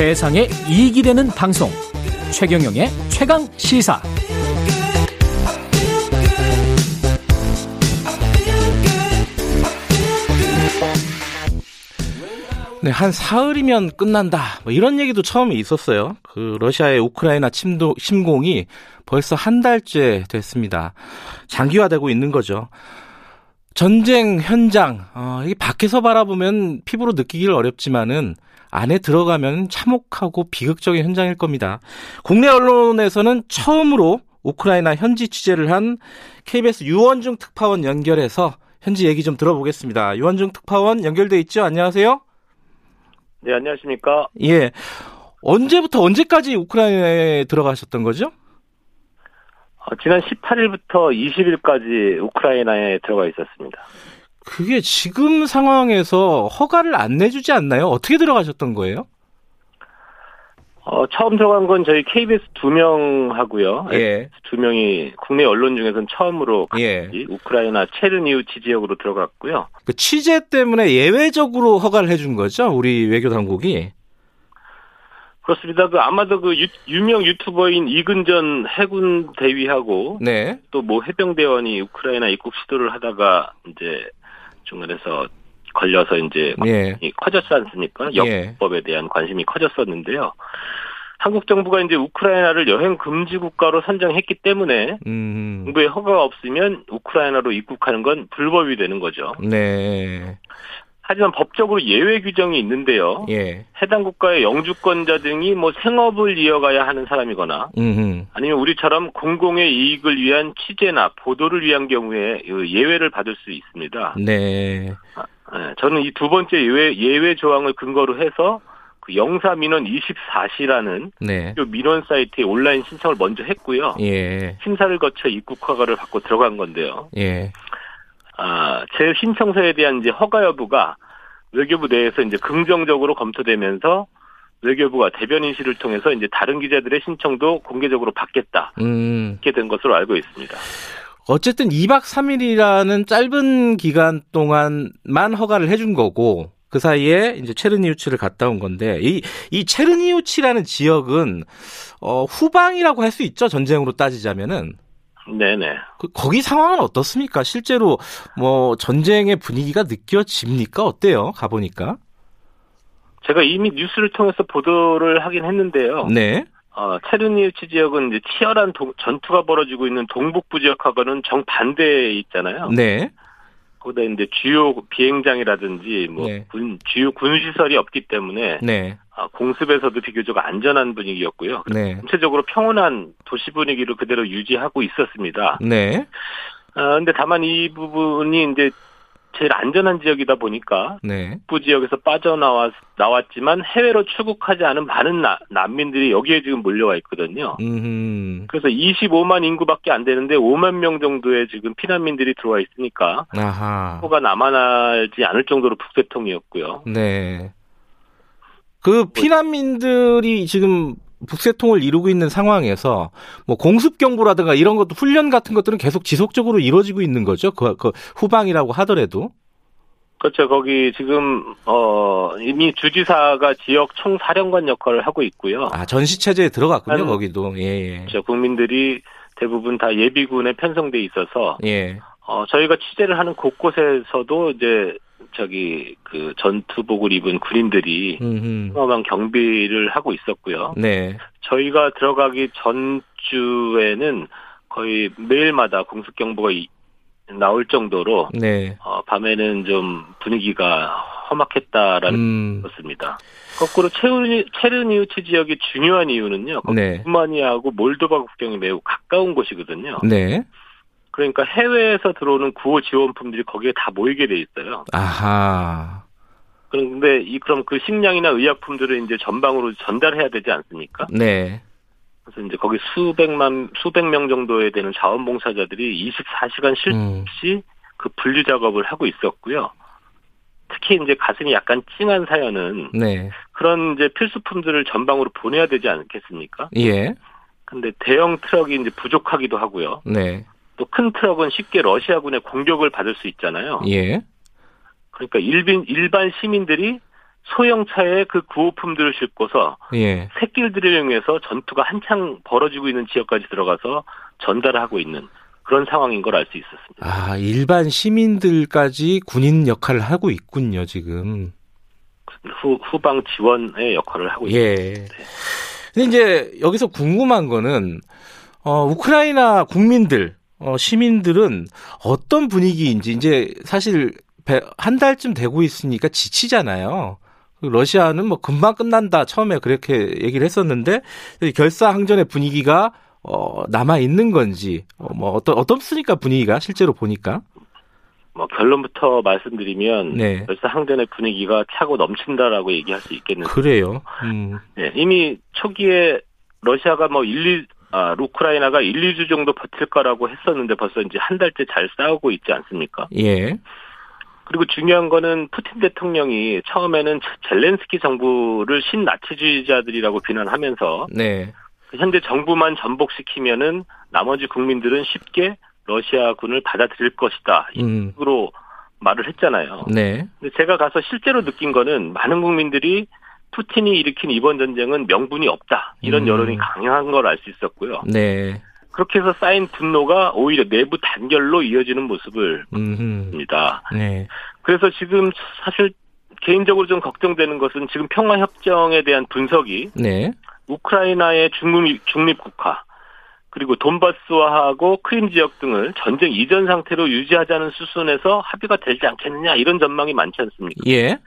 세상에 이익이 되는 방송 최경영의 최강 시사 네, 한 사흘이면 끝난다. 뭐 이런 얘기도 처음에 있었어요. 그 러시아의 우크라이나 침도, 침공이 벌써 한 달째 됐습니다. 장기화되고 있는 거죠. 전쟁 현장, 어, 이게 밖에서 바라보면 피부로 느끼기를 어렵지만은 안에 들어가면 참혹하고 비극적인 현장일 겁니다. 국내 언론에서는 처음으로 우크라이나 현지 취재를 한 KBS 유원중 특파원 연결해서 현지 얘기 좀 들어보겠습니다. 유원중 특파원 연결돼 있죠? 안녕하세요. 네, 안녕하십니까? 예. 언제부터 언제까지 우크라이나에 들어가셨던 거죠? 어, 지난 18일부터 20일까지 우크라이나에 들어가 있었습니다. 그게 지금 상황에서 허가를 안 내주지 않나요? 어떻게 들어가셨던 거예요? 어, 처음 들어간 건 저희 KBS 두 명 하고요. 예. 두 명이 국내 언론 중에서는 처음으로 예. 우크라이나 체르니우치 지역으로 들어갔고요. 그 취재 때문에 예외적으로 허가를 해준 거죠? 우리 외교 당국이. 그렇습니다. 그 아마도 그 유, 명 유튜버인 이근전 해군 대위하고 네. 또뭐 해병대원이 우크라이나 입국 시도를 하다가 이제 중간에서 걸려서 이제 예. 커졌지 않습니까? 예. 영법에 대한 관심이 커졌었는데요. 한국 정부가 이제 우크라이나를 여행 금지 국가로 선정했기 때문에 음. 정부의 허가가 없으면 우크라이나로 입국하는 건 불법이 되는 거죠. 네. 하지만 법적으로 예외 규정이 있는데요. 예. 해당 국가의 영주권자 등이 뭐 생업을 이어가야 하는 사람이거나 음. 아니면 우리처럼 공공의 이익을 위한 취재나 보도를 위한 경우에 예외를 받을 수 있습니다. 네. 예, 저는 이 두 번째 예외, 예외 조항을 근거로 해서 그 영사 민원 24시라는 네. 민원 사이트에 온라인 신청을 먼저 했고요. 예. 심사를 거쳐 입국 허가를 받고 들어간 건데요. 예. 아, 제 신청서에 대한 이제 허가 여부가 외교부 내에서 이제 긍정적으로 검토되면서 외교부가 대변인실을 통해서 이제 다른 기자들의 신청도 공개적으로 받겠다. 음. 이렇게 된 것으로 알고 있습니다. 어쨌든 2박 3일이라는 짧은 기간 동안만 허가를 해준 거고, 그 사이에 이제 체르니우치를 갔다 온 건데, 이, 이 체르니우치라는 지역은, 어, 후방이라고 할 수 있죠? 전쟁으로 따지자면은. 네네. 그, 거기 상황은 어떻습니까? 실제로 뭐 전쟁의 분위기가 느껴집니까? 어때요? 가보니까. 제가 이미 뉴스를 통해서 보도를 하긴 했는데요. 네. 어, 체르니우치 지역은 이제 치열한 동- 전투가 벌어지고 있는 동북부 지역하고는 정반대에 있잖아요. 네. 거기다 이제 주요 비행장이라든지 뭐 네. 군, 주요 군시설이 없기 때문에 네. 아, 공습에서도 비교적 안전한 분위기였고요. 네. 전체적으로 평온한 도시 분위기를 그대로 유지하고 있었습니다. 네. 아, 근데 다만 이 부분이 이제 제일 안전한 지역이다 보니까 네. 북부 지역에서 빠져나왔 나왔지만 해외로 출국하지 않은 많은 나- 난민들이 여기에 지금 몰려와 있거든요. 음. 그래서 25만 인구밖에 안 되는데 5만 명 정도의 지금 피난민들이 들어와 있으니까 아하. 후가 남아나지 않을 정도로 북새통이었고요. 네. 그 피난민들이 지금 북새통을 이루고 있는 상황에서 뭐 공습 경보라든가 이런 것도 훈련 같은 것들은 계속 지속적으로 이루어지고 있는 거죠. 그, 그 후방이라고 하더라도. 그렇죠. 거기 지금 어 이미 주지사가 지역 총사령관 역할을 하고 있고요. 아 전시 체제에 들어갔군요. 한- 거기도. 예. 예. 그렇죠. 국민들이 대부분 다 예비군에 편성돼 있어서 예. 어 저희가 취재를 하는 곳곳에서도 이제 저기 그 전투복을 입은 군인들이 음. 어마어마한 경비를 하고 있었고요. 네. 저희가 들어가기 전주에는 거의 매일마다 공습 경보가 이- 나올 정도로 네. 어, 밤에는 좀 분위기가 험악했다라는 음. 것입니다. 거꾸로 체르니, 체르니우치 지역이 중요한 이유는요. 네. 루마니아하고 몰도바 국경이 매우 가까운 곳이거든요. 네. 그러니까 해외에서 들어오는 구호 지원품들이 거기에 다 모이게 돼 있어요. 아하. 그런데 이 그럼 그 식량이나 의약품들을 이제 전방으로 전달해야 되지 않습니까? 네. 그래서 이제 거기 수백만 수백 명 정도에 되는 자원봉사자들이 24시간 쉴새 음. 그 분류 작업을 하고 있었고요. 특히 이제 가슴이 약간 찡한 사연은 네. 그런 이제 필수품들을 전방으로 보내야 되지 않겠습니까? 예. 근데 대형 트럭이 이제 부족하기도 하고요. 네. 또 큰 트럭은 쉽게 러시아군의 공격을 받을 수 있잖아요. 예. 그러니까 일빈, 일반 시민들이 소형차에 그 구호품들을 싣고서 예. 새끼들을 이용해서 전투가 한창 벌어지고 있는 지역까지 들어가서 전달을 하고 있는 그런 상황인 걸 알 수 있었습니다. 아, 일반 시민들까지 군인 역할을 하고 있군요, 지금. 후, 후방 지원의 역할을 하고 있습니다. 예. 근데 이제 여기서 궁금한 거는, 어, 우크라이나 국민들, 어, 시민들은 어떤 분위기인지 이제 사실 배- 한 달쯤 되고 있으니까 지치잖아요. 그 러시아는 뭐 금방 끝난다 처음에 그렇게 얘기를 했었는데 결사 항전의 분위기가 어, 남아 있는 건지 어, 뭐 어떤 어떻습니까 분위기가 실제로 보니까 뭐 결론부터 말씀드리면 네. 벌써 항전의 분위기가 차고 넘친다라고 얘기할 수 있겠는데 그래요. 음, 네, 이미 초기에 러시아가 뭐 1, 2, 아, 우크라이나가 1, 2주 정도 버틸 거라고 했었는데 벌써 이제 한 달째 잘 싸우고 있지 않습니까? 예, 그리고 중요한 거는 푸틴 대통령이 처음에는 젤렌스키 정부를 신나치주의자들이라고 비난하면서 네, 현재 정부만 전복시키면은 나머지 국민들은 쉽게 러시아군을 받아들일 것이다. 음, 이식으로 말을 했잖아요. 네, 근데 제가 가서 실제로 느낀 거는 많은 국민들이 푸틴이 일으킨 이번 전쟁은 명분이 없다. 이런 음. 여론이 강한 걸 알 수 있었고요. 네, 그렇게 해서 쌓인 분노가 오히려 내부 단결로 이어지는 모습을 음, 봅니다. 네, 그래서 지금 사실 개인적으로 좀 걱정되는 것은 지금 평화 협정에 대한 분석이 네, 우크라이나의 중립, 중립국화, 그리고 돈바스와하고 크림 지역 등을 전쟁 이전 상태로 유지하자는 수순에서 합의가 되지 않겠느냐 이런 전망이 많지 않습니까? 예,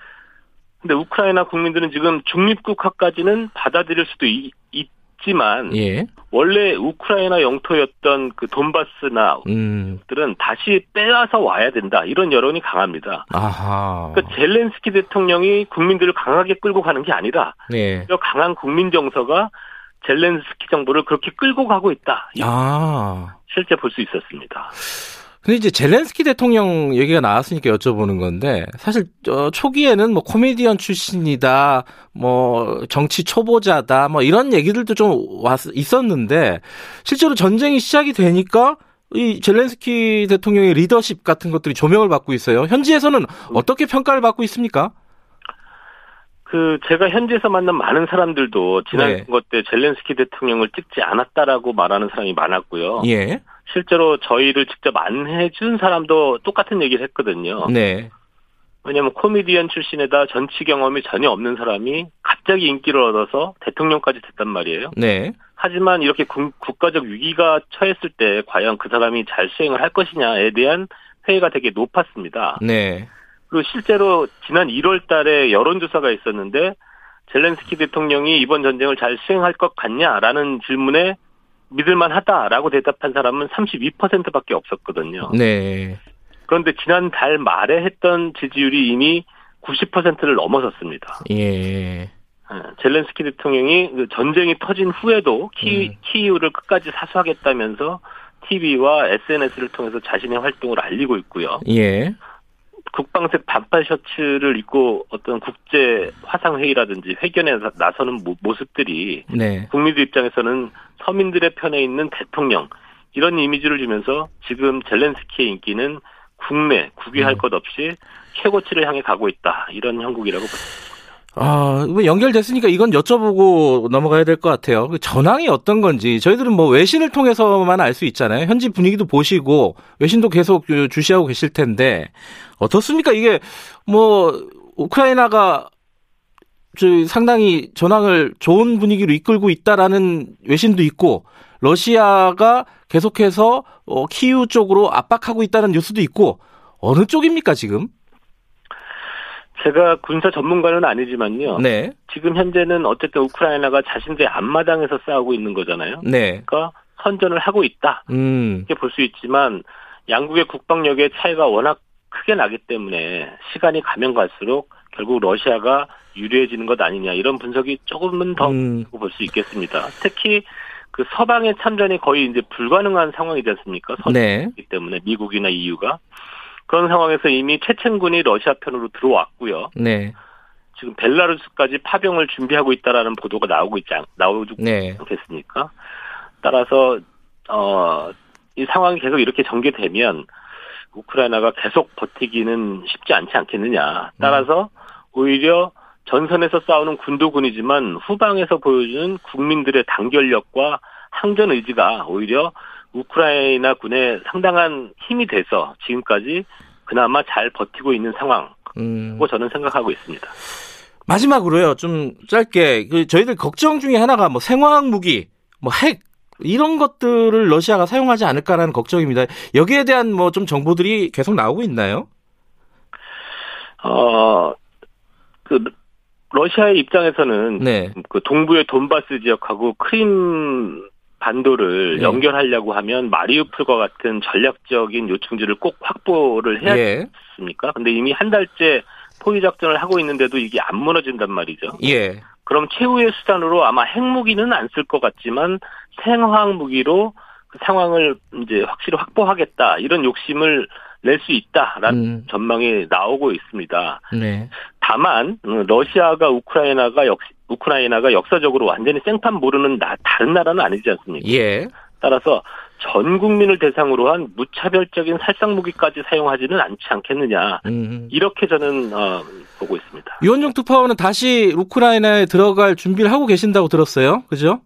근데 우크라이나 국민들은 지금 중립국화까지는 받아들일 수도 이- 있지만 예, 원래 우크라이나 영토였던 그 돈바스나 음, 들은 다시 빼앗아 와야 된다 이런 여론이 강합니다. 아하, 그러니까 젤렌스키 대통령이 국민들을 강하게 끌고 가는 게 아니라 네, 저 강한 국민 정서가 젤렌스키 정부를 그렇게 끌고 가고 있다. 아. 실제 볼 수 있었습니다. 근데 이제 젤렌스키 대통령 얘기가 나왔으니까 여쭤보는 건데 사실 어, 초기에는 뭐 코미디언 출신이다, 뭐 정치 초보자다, 뭐 이런 얘기들도 좀 왔, 있었는데 실제로 전쟁이 시작이 되니까 이 젤렌스키 대통령의 리더십 같은 것들이 조명을 받고 있어요. 현지에서는 어떻게 평가를 받고 있습니까? 그 제가 현지에서 만난 많은 사람들도 지난 네. 선거 때 젤렌스키 대통령을 찍지 않았다라고 말하는 사람이 많았고요. 예, 실제로 저희를 직접 안내해준 사람도 똑같은 얘기를 했거든요. 네, 왜냐하면 코미디언 출신에다 정치 경험이 전혀 없는 사람이 갑자기 인기를 얻어서 대통령까지 됐단 말이에요. 네, 하지만 이렇게 국- 국가적 위기가 처했을 때 과연 그 사람이 잘 수행을 할 것이냐에 대한 회의가 되게 높았습니다. 네, 그리고 실제로 지난 1월 달에 여론조사가 있었는데 젤렌스키 대통령이 이번 전쟁을 잘 수행할 것 같냐라는 질문에 믿을만 하다라고 대답한 사람은 32%밖에 없었거든요. 네, 그런데 지난 달 말에 했던 지지율이 이미 90%를 넘어섰습니다. 예, 예, 젤렌스키 대통령이 그 전쟁이 터진 후에도 키, 음. 키이우를 끝까지 사수하겠다면서 TV와 SNS를 통해서 자신의 활동을 알리고 있고요. 예, 국방색 반팔 셔츠를 입고 어떤 국제 화상 회의라든지 회견에 나- 나서는 모- 모습들이 네, 국민들 입장에서는 서민들의 편에 있는 대통령 이런 이미지를 주면서 지금 젤렌스키의 인기는 국내 국위할 음. 것 없이 최고치를 향해 가고 있다 이런 형국이라고 봅니다. 아, 이거 연결됐으니까 이건 여쭤보고 넘어가야 될 것 같아요. 그 전황이 어떤 건지 저희들은 뭐 외신을 통해서만 알 수 있잖아요. 현지 분위기도 보시고 외신도 계속 그 주시하고 계실 텐데 어떻습니까? 이게 뭐 우크라이나가 저 상당히 전황을 좋은 분위기로 이끌고 있다라는 외신도 있고 러시아가 계속해서 어, 키우 쪽으로 압박하고 있다는 뉴스도 있고 어느 쪽입니까 지금? 제가 군사 전문가는 아니지만요. 네, 지금 현재는 어쨌든 우크라이나가 자신들의 앞마당에서 싸우고 있는 거잖아요. 네, 그러니까 선전을 하고 있다 음, 이렇게 볼 수 있지만 양국의 국방력의 차이가 워낙 크게 나기 때문에 시간이 가면 갈수록 결국 러시아가 유리해지는 것 아니냐 이런 분석이 조금은 더 음, 볼수 있겠습니다. 특히 그 서방의 참전이 거의 이제 불가능한 상황이지 않습니까? 네, 선이기 때문에 미국이나 EU가 그런 상황에서 이미 체첸군이 러시아 편으로 들어왔고요. 네, 지금 벨라루스까지 파병을 준비하고 있다라는 보도가 나오고 있지 않, 나오지 네, 않겠습니까? 따라서 어, 이 상황이 계속 이렇게 전개되면 우크라이나가 계속 버티기는 쉽지 않지 않겠느냐. 따라서 오히려 전선에서 싸우는 군도 군이지만 후방에서 보여주는 국민들의 단결력과 항전 의지가 오히려 우크라이나 군에 상당한 힘이 돼서 지금까지 그나마 잘 버티고 있는 상황이고 음. 저는 생각하고 있습니다. 마지막으로요, 좀 짧게 그 저희들 걱정 중에 하나가 뭐 생화학 무기, 뭐 핵 이런 것들을 러시아가 사용하지 않을까라는 걱정입니다. 여기에 대한 뭐 좀 정보들이 계속 나오고 있나요? 어, 그 러시아의 입장에서는 네, 그 동부의 돈바스 지역하고 크림 반도를 네. 연결하려고 하면 마리우폴과 같은 전략적인 요충지를 꼭 확보를 해야 예, 겠습니까 근데 이미 한 달째 포위 작전을 하고 있는데도 이게 안 무너진단 말이죠. 예, 그럼 최후의 수단으로 아마 핵무기는 안 쓸 것 같지만 생화학 무기로 그 상황을 이제 확실히 확보하겠다 이런 욕심을 낼 수 있다라는 음, 전망이 나오고 있습니다. 네, 다만 음, 러시아가 우크라이나가 역 우크라이나가 역사적으로 완전히 생판 모르는 나, 다른 나라는 아니지 않습니까? 예, 따라서 전 국민을 대상으로 한 무차별적인 살상 무기까지 사용하지는 않지 않겠느냐 음. 이렇게 저는 어, 보고 있습니다. 유원종 특파원은 다시 우크라이나에 들어갈 준비를 하고 계신다고 들었어요. 그죠?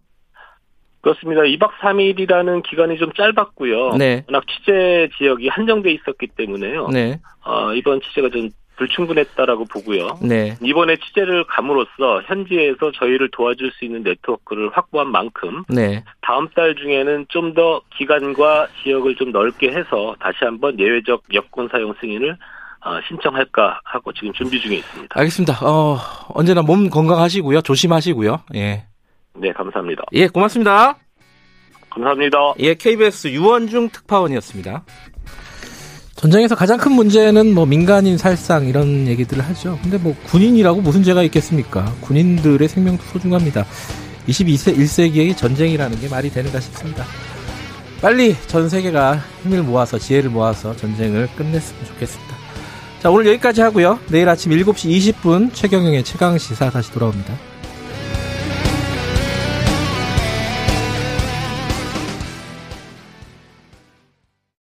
그렇습니다. 2박 3일이라는 기간이 좀 짧았고요. 네. 워낙 취재 지역이 한정돼 있었기 때문에요. 네, 어, 이번 취재가 좀 불충분했다라고 보고요. 네, 이번에 취재를 감으로써 현지에서 저희를 도와줄 수 있는 네트워크를 확보한 만큼 네. 다음 달 중에는 좀 더 기간과 지역을 좀 넓게 해서 다시 한번 예외적 여권 사용 승인을 어, 신청할까 하고 지금 준비 중에 있습니다. 알겠습니다. 어, 언제나 몸 건강하시고요. 조심하시고요. 예. 네, 감사합니다. 예, 고맙습니다. 감사합니다. 예, KBS 유원중 특파원이었습니다. 전쟁에서 가장 큰 문제는 뭐 민간인 살상 이런 얘기들을 하죠. 근데 뭐 군인이라고 무슨 죄가 있겠습니까? 군인들의 생명도 소중합니다. 22세 1세기의 전쟁이라는 게 말이 되는가 싶습니다. 빨리 전 세계가 힘을 모아서 지혜를 모아서 전쟁을 끝냈으면 좋겠습니다. 자, 오늘 여기까지 하고요. 내일 아침 7시 20분 최경영의 최강 시사 다시 돌아옵니다.